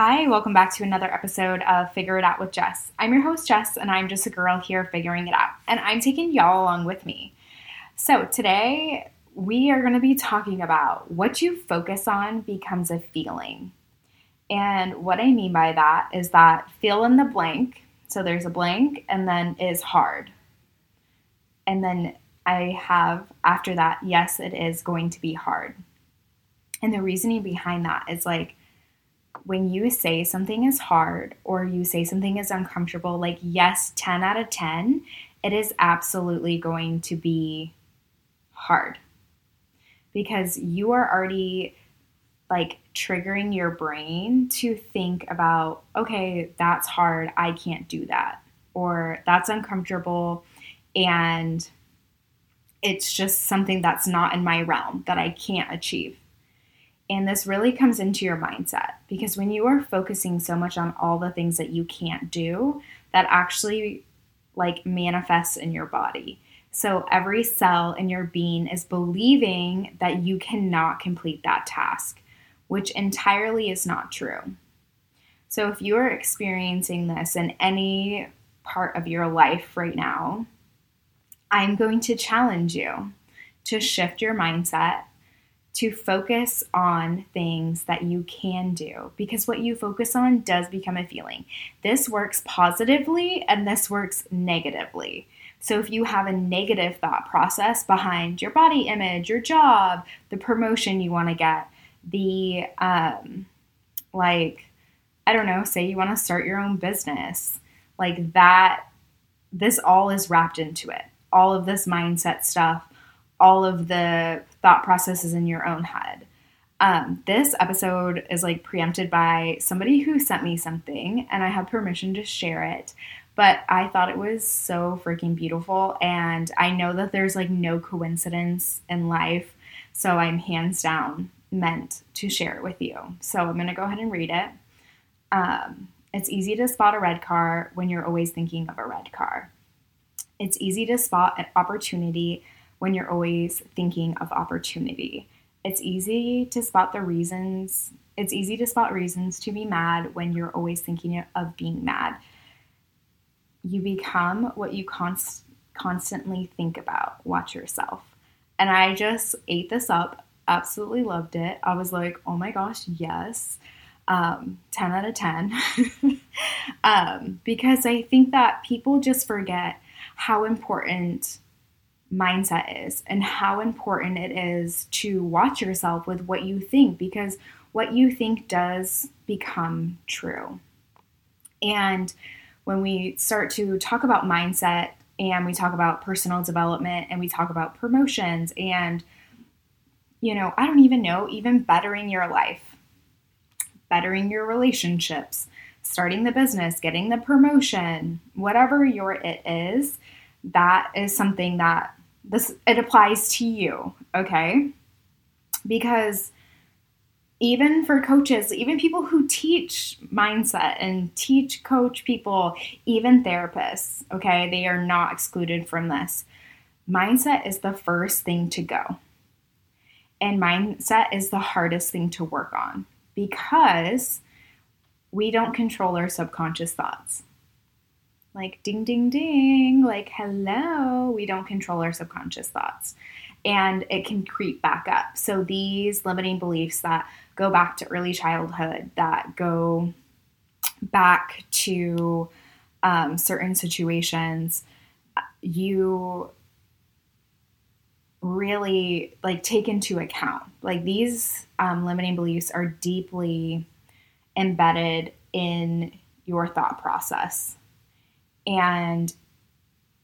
Hi, welcome back to another episode of Figure It Out with Jess. I'm your host, Jess, and I'm just a girl here figuring it out. And I'm taking y'all along with me. So, today we are going to be talking about what you focus on becomes a feeling. And what I mean by that is that fill in the blank. So, there's a blank and then is hard. And then I have after that, yes, it is going to be hard. And the reasoning behind that is like, when you say something is hard or you say something is uncomfortable, like, yes, 10 out of 10, it is absolutely going to be hard because you are already like triggering your brain to think about, okay, that's hard. I can't do that. Or that's uncomfortable. And it's just something that's not in my realm that I can't achieve. And this really comes into your mindset because when you are focusing so much on all the things that you can't do, that actually like manifests in your body. So every cell in your being is believing that you cannot complete that task, which entirely is not true. So if you are experiencing this in any part of your life right now, I'm going to challenge you to shift your mindset to focus on things that you can do because what you focus on does become a feeling. This works positively and this works negatively. So if you have a negative thought process behind your body image, your job, the promotion you want to get, the um like I don't know, say you want to start your own business, like that this all is wrapped into it. All of this mindset stuff all of the thought processes in your own head. Um, this episode is like preempted by somebody who sent me something, and I have permission to share it. But I thought it was so freaking beautiful, and I know that there's like no coincidence in life, so I'm hands down meant to share it with you. So I'm gonna go ahead and read it. Um, it's easy to spot a red car when you're always thinking of a red car. It's easy to spot an opportunity when you're always thinking of opportunity. It's easy to spot the reasons. It's easy to spot reasons to be mad when you're always thinking of being mad. You become what you const- constantly think about. Watch yourself. And I just ate this up, absolutely loved it. I was like, oh my gosh, yes. Um, 10 out of 10. um, because I think that people just forget how important mindset is and how important it is to watch yourself with what you think because what you think does become true. And when we start to talk about mindset and we talk about personal development and we talk about promotions and you know, I don't even know, even bettering your life, bettering your relationships, starting the business, getting the promotion, whatever your it is, that is something that this it applies to you, okay? Because even for coaches, even people who teach mindset and teach coach people, even therapists, okay, they are not excluded from this. Mindset is the first thing to go. And mindset is the hardest thing to work on because we don't control our subconscious thoughts like ding, ding, ding, like hello. We don't control our subconscious thoughts and it can creep back up. So these limiting beliefs that go back to early childhood, that go back to um, certain situations, you really like take into account. Like these um, limiting beliefs are deeply embedded in your thought process. And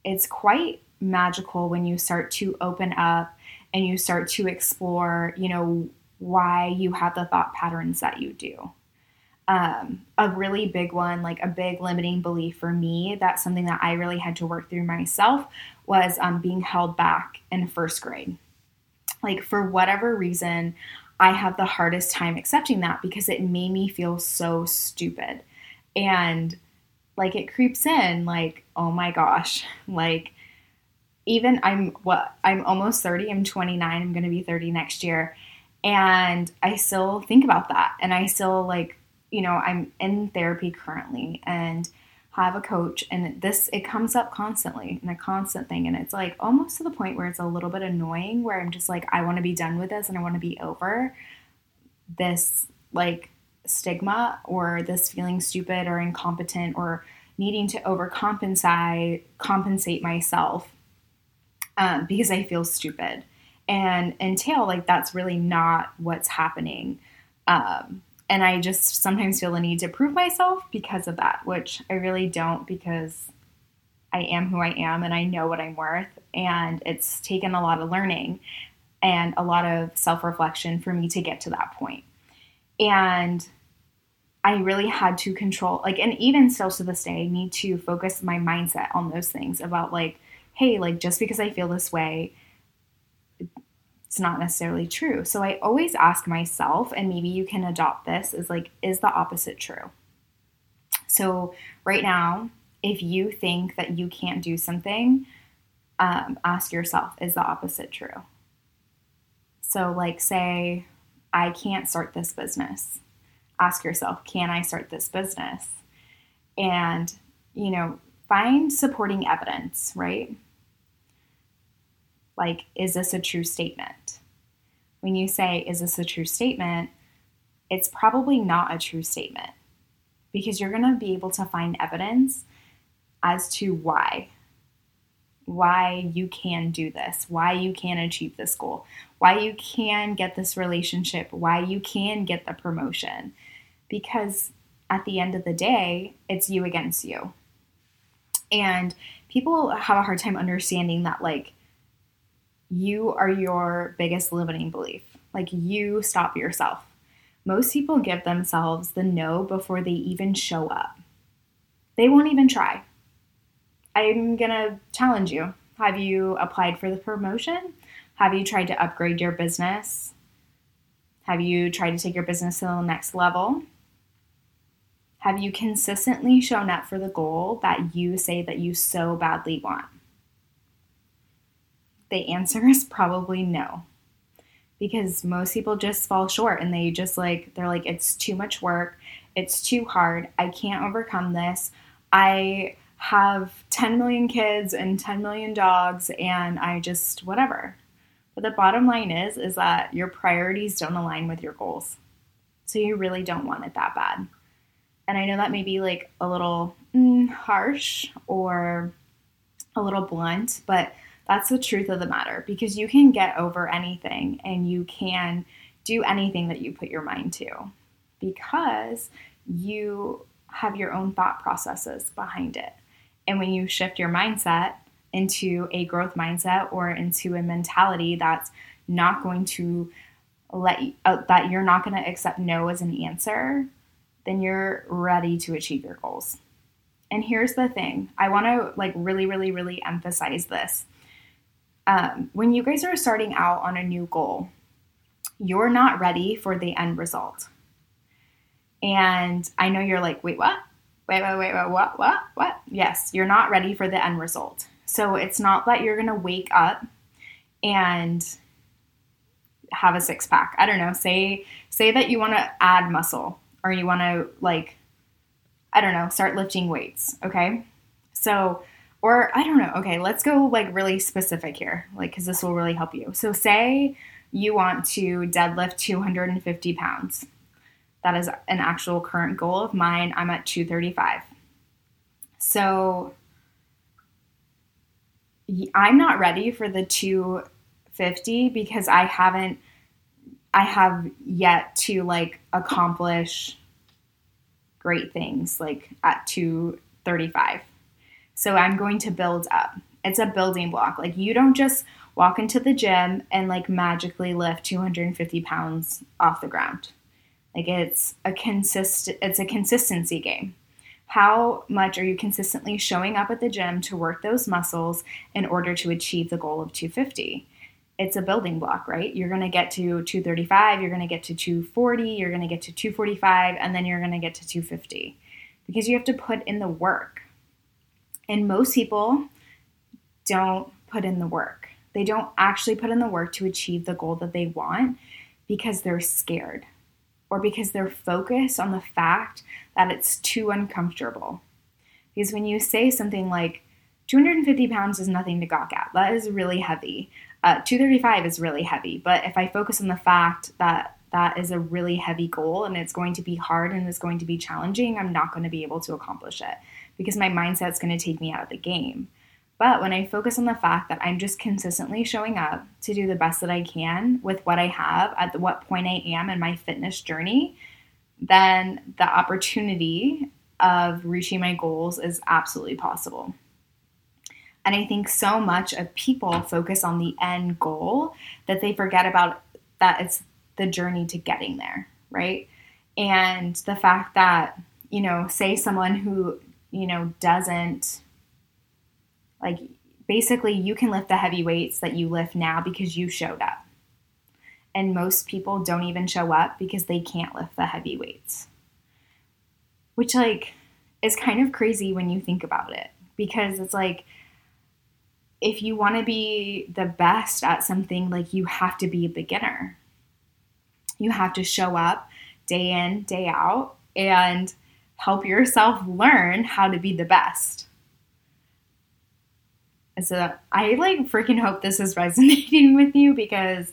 it's quite magical when you start to open up and you start to explore, you know, why you have the thought patterns that you do. Um, a really big one, like a big limiting belief for me, that's something that I really had to work through myself, was um, being held back in first grade. Like, for whatever reason, I have the hardest time accepting that because it made me feel so stupid. And like it creeps in like oh my gosh. Like even i'm what i'm almost 30 i'm 29 i'm going to be 30 next year. And i still think about that. And i still like you know, I'm in therapy currently and have a coach. And this it comes up constantly and a constant thing. And it's like almost to the point where it's a little bit annoying where I'm just like I want to be done with this and I want to be over this like stigma or this feeling stupid or incompetent or needing to overcompensate compensate myself um, because I feel stupid and entail like that's really not what's happening um, and I just sometimes feel the need to prove myself because of that, which I really don't because I am who I am and I know what I'm worth. And it's taken a lot of learning and a lot of self reflection for me to get to that point. And I really had to control, like, and even still to this day, I need to focus my mindset on those things about, like, hey, like, just because I feel this way it's not necessarily true. So I always ask myself, and maybe you can adopt this, is like, is the opposite true? So right now, if you think that you can't do something, um, ask yourself, is the opposite true? So, like, say, I can't start this business. Ask yourself, can I start this business? And, you know, find supporting evidence, right? like, is this a true statement? When you say, is this a true statement? It's probably not a true statement because you're going to be able to find evidence as to why. Why you can do this, why you can achieve this goal, why you can get this relationship, why you can get the promotion. Because at the end of the day, it's you against you. And people have a hard time understanding that, like, you are your biggest limiting belief. Like you stop yourself. Most people give themselves the no before they even show up. They won't even try. I'm going to challenge you. Have you applied for the promotion? Have you tried to upgrade your business? Have you tried to take your business to the next level? Have you consistently shown up for the goal that you say that you so badly want? the answer is probably no. Because most people just fall short and they just like, they're like, it's too much work. It's too hard. I can't overcome this. I have 10 million kids and 10 million dogs and I just, whatever. But the bottom line is, is that your priorities don't align with your goals. So you really don't want it that bad. And I know that may be like a little mm, harsh or a little blunt, but that's the truth of the matter because you can get over anything and you can do anything that you put your mind to because you have your own thought processes behind it. And when you shift your mindset into a growth mindset or into a mentality that's not going to let you, uh, that you're not going to accept no as an answer, then you're ready to achieve your goals. And here's the thing I want to like really, really, really emphasize this um, when you guys are starting out on a new goal, you're not ready for the end result. And I know you're like, wait, what? Wait, wait, wait, wait, what, what, what? Yes, you're not ready for the end result. So it's not that you're going to wake up and have a six pack. I don't know. Say say that you want to add muscle or you want to like I don't know, start lifting weights, okay? So or I don't know. Okay, let's go like really specific here, like because this will really help you. So, say you want to deadlift 250 pounds. That is an actual current goal of mine. I'm at 235. So, I'm not ready for the 250 because I haven't, I have yet to like accomplish great things like at 235. So I'm going to build up. It's a building block. Like you don't just walk into the gym and like magically lift 250 pounds off the ground. Like it's a consist it's a consistency game. How much are you consistently showing up at the gym to work those muscles in order to achieve the goal of 250? It's a building block, right? You're going to get to 235, you're going to get to 240, you're going to get to 245, and then you're going to get to 250 because you have to put in the work. And most people don't put in the work. They don't actually put in the work to achieve the goal that they want because they're scared. Or because they're focused on the fact that it's too uncomfortable. Because when you say something like 250 pounds is nothing to gawk at, that is really heavy. Uh, 235 is really heavy. But if I focus on the fact that that is a really heavy goal and it's going to be hard and it's going to be challenging, I'm not going to be able to accomplish it because my mindset's going to take me out of the game. But when I focus on the fact that I'm just consistently showing up to do the best that I can with what I have at the, what point I am in my fitness journey, then the opportunity of reaching my goals is absolutely possible. And I think so much of people focus on the end goal that they forget about that it's the journey to getting there, right? And the fact that, you know, say someone who, you know, doesn't like basically you can lift the heavy weights that you lift now because you showed up. And most people don't even show up because they can't lift the heavy weights. Which like is kind of crazy when you think about it because it's like if you want to be the best at something like you have to be a beginner you have to show up day in, day out, and help yourself learn how to be the best. So I like freaking hope this is resonating with you because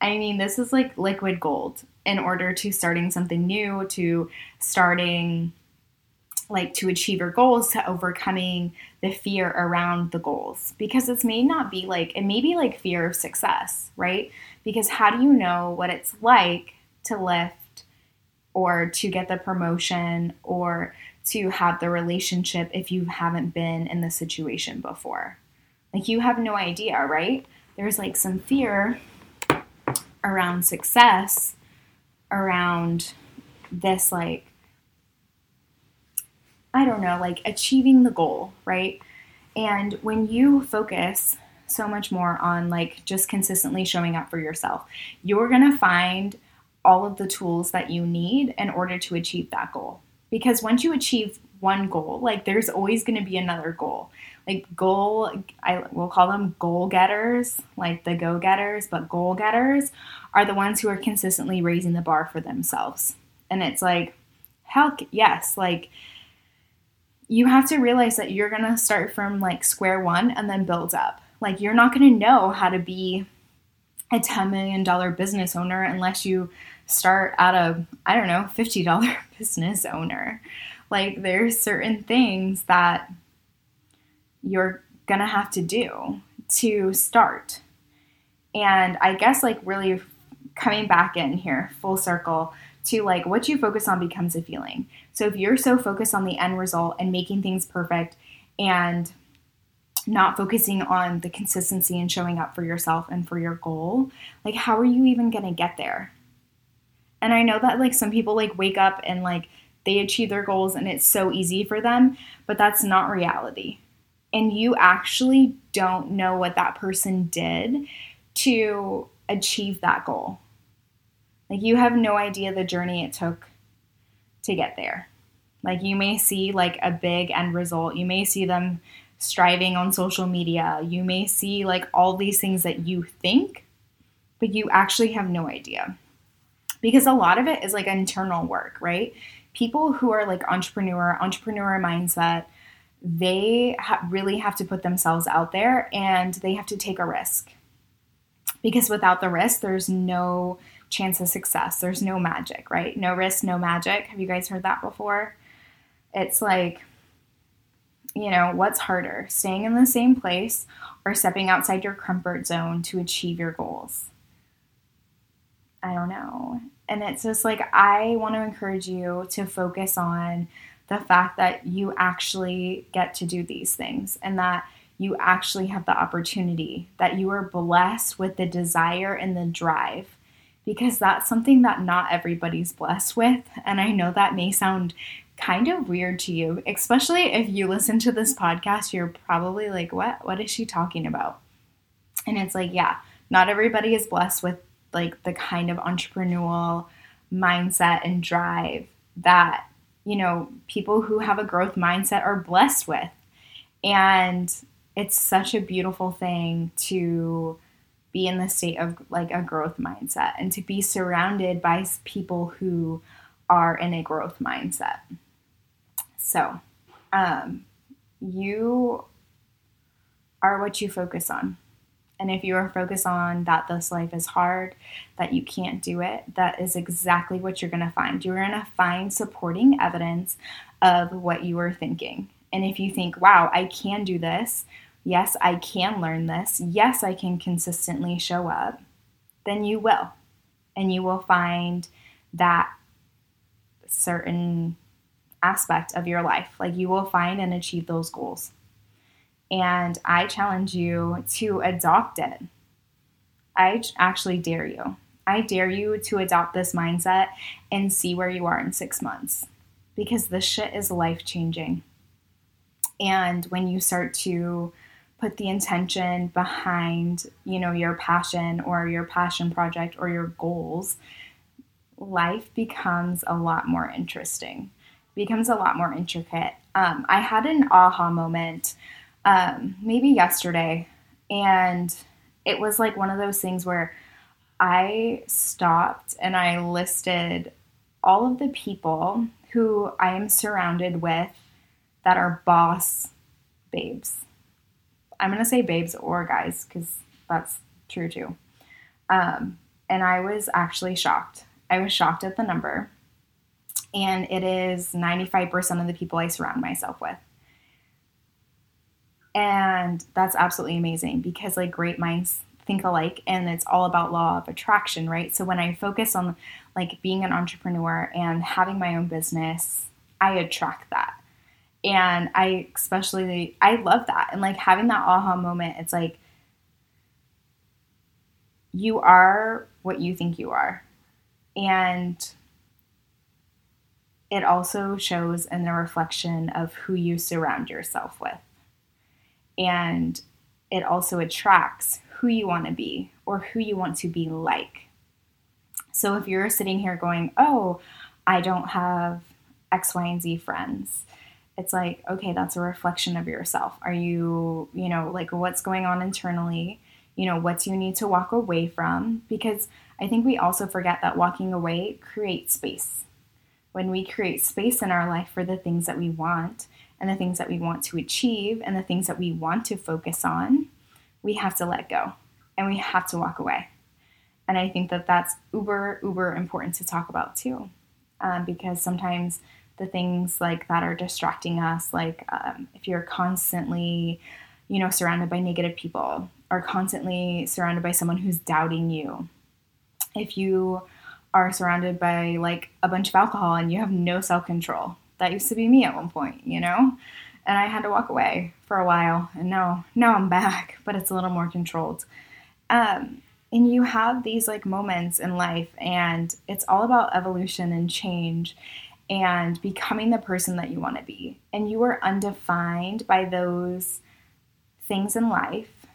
I mean, this is like liquid gold in order to starting something new, to starting like to achieve your goals, to overcoming the fear around the goals. Because it may not be like, it may be like fear of success, right? Because how do you know what it's like to lift or to get the promotion or to have the relationship if you haven't been in the situation before? Like you have no idea, right? There's like some fear around success, around this, like, I don't know, like achieving the goal, right? And when you focus so much more on like just consistently showing up for yourself. You're going to find all of the tools that you need in order to achieve that goal. Because once you achieve one goal, like there's always going to be another goal. Like goal, I will call them goal getters, like the go getters, but goal getters are the ones who are consistently raising the bar for themselves. And it's like, hell yes, like you have to realize that you're going to start from like square one and then build up. Like, you're not going to know how to be a $10 million business owner unless you start at a, I don't know, $50 business owner. Like, there's certain things that you're going to have to do to start. And I guess, like, really coming back in here, full circle, to like what you focus on becomes a feeling. So if you're so focused on the end result and making things perfect and not focusing on the consistency and showing up for yourself and for your goal, like how are you even going to get there? And I know that like some people like wake up and like they achieve their goals and it's so easy for them, but that's not reality. And you actually don't know what that person did to achieve that goal. Like you have no idea the journey it took to get there. Like you may see like a big end result. You may see them striving on social media. You may see like all these things that you think, but you actually have no idea. Because a lot of it is like internal work, right? People who are like entrepreneur, entrepreneur mindset, they ha- really have to put themselves out there and they have to take a risk. Because without the risk, there's no chance of success. There's no magic, right? No risk, no magic. Have you guys heard that before? It's like you know, what's harder, staying in the same place or stepping outside your comfort zone to achieve your goals? I don't know. And it's just like, I want to encourage you to focus on the fact that you actually get to do these things and that you actually have the opportunity, that you are blessed with the desire and the drive because that's something that not everybody's blessed with. And I know that may sound kind of weird to you, especially if you listen to this podcast, you're probably like, what? What is she talking about? And it's like, yeah, not everybody is blessed with like the kind of entrepreneurial mindset and drive that, you know, people who have a growth mindset are blessed with. And it's such a beautiful thing to be in the state of like a growth mindset and to be surrounded by people who are in a growth mindset. So, um, you are what you focus on. And if you are focused on that this life is hard, that you can't do it, that is exactly what you're going to find. You're going to find supporting evidence of what you are thinking. And if you think, wow, I can do this, yes, I can learn this, yes, I can consistently show up, then you will. And you will find that certain aspect of your life. Like you will find and achieve those goals. And I challenge you to adopt it. I actually dare you. I dare you to adopt this mindset and see where you are in six months because this shit is life changing. And when you start to put the intention behind, you know, your passion or your passion project or your goals, life becomes a lot more interesting, becomes a lot more intricate. Um, I had an aha moment um, maybe yesterday, and it was like one of those things where I stopped and I listed all of the people who I am surrounded with that are boss babes. I'm to say babes or guys because that's true too. Um, and I was actually shocked. I was shocked at the number. And it is 95% of the people I surround myself with. And that's absolutely amazing because, like, great minds think alike and it's all about law of attraction, right? So when I focus on like being an entrepreneur and having my own business, I attract that. And I especially I love that. And like having that aha moment, it's like you are what you think you are. And it also shows in the reflection of who you surround yourself with. And it also attracts who you want to be or who you want to be like. So if you're sitting here going, oh, I don't have X, Y, and Z friends, it's like, okay, that's a reflection of yourself. Are you, you know, like what's going on internally? You know, what do you need to walk away from? Because I think we also forget that walking away creates space. When we create space in our life for the things that we want and the things that we want to achieve and the things that we want to focus on, we have to let go and we have to walk away. And I think that that's uber, uber important to talk about too. Um, because sometimes the things like that are distracting us, like um, if you're constantly, you know, surrounded by negative people or constantly surrounded by someone who's doubting you, if you are surrounded by like a bunch of alcohol and you have no self control, that used to be me at one point, you know? And I had to walk away for a while. And now, now I'm back, but it's a little more controlled. Um, and you have these like moments in life, and it's all about evolution and change and becoming the person that you want to be. And you are undefined by those things in life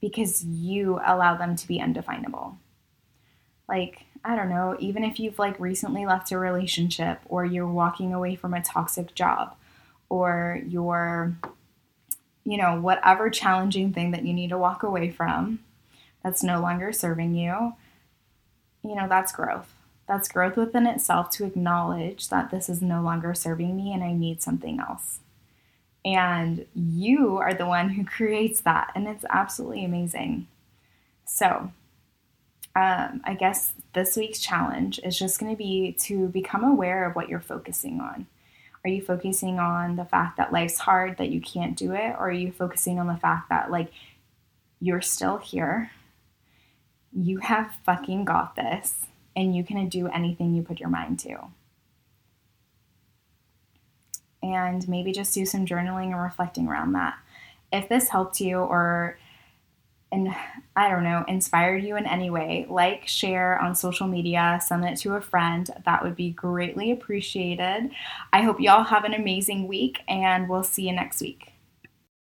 because you allow them to be undefinable. Like, I don't know, even if you've like recently left a relationship or you're walking away from a toxic job or you're, you know, whatever challenging thing that you need to walk away from that's no longer serving you, you know, that's growth. That's growth within itself to acknowledge that this is no longer serving me and I need something else. And you are the one who creates that, and it's absolutely amazing. So, um, I guess this week's challenge is just going to be to become aware of what you're focusing on. Are you focusing on the fact that life's hard, that you can't do it? Or are you focusing on the fact that, like, you're still here? You have fucking got this, and you can do anything you put your mind to. And maybe just do some journaling and reflecting around that. If this helped you or and I don't know, inspired you in any way, like, share on social media, send it to a friend. That would be greatly appreciated. I hope you all have an amazing week, and we'll see you next week.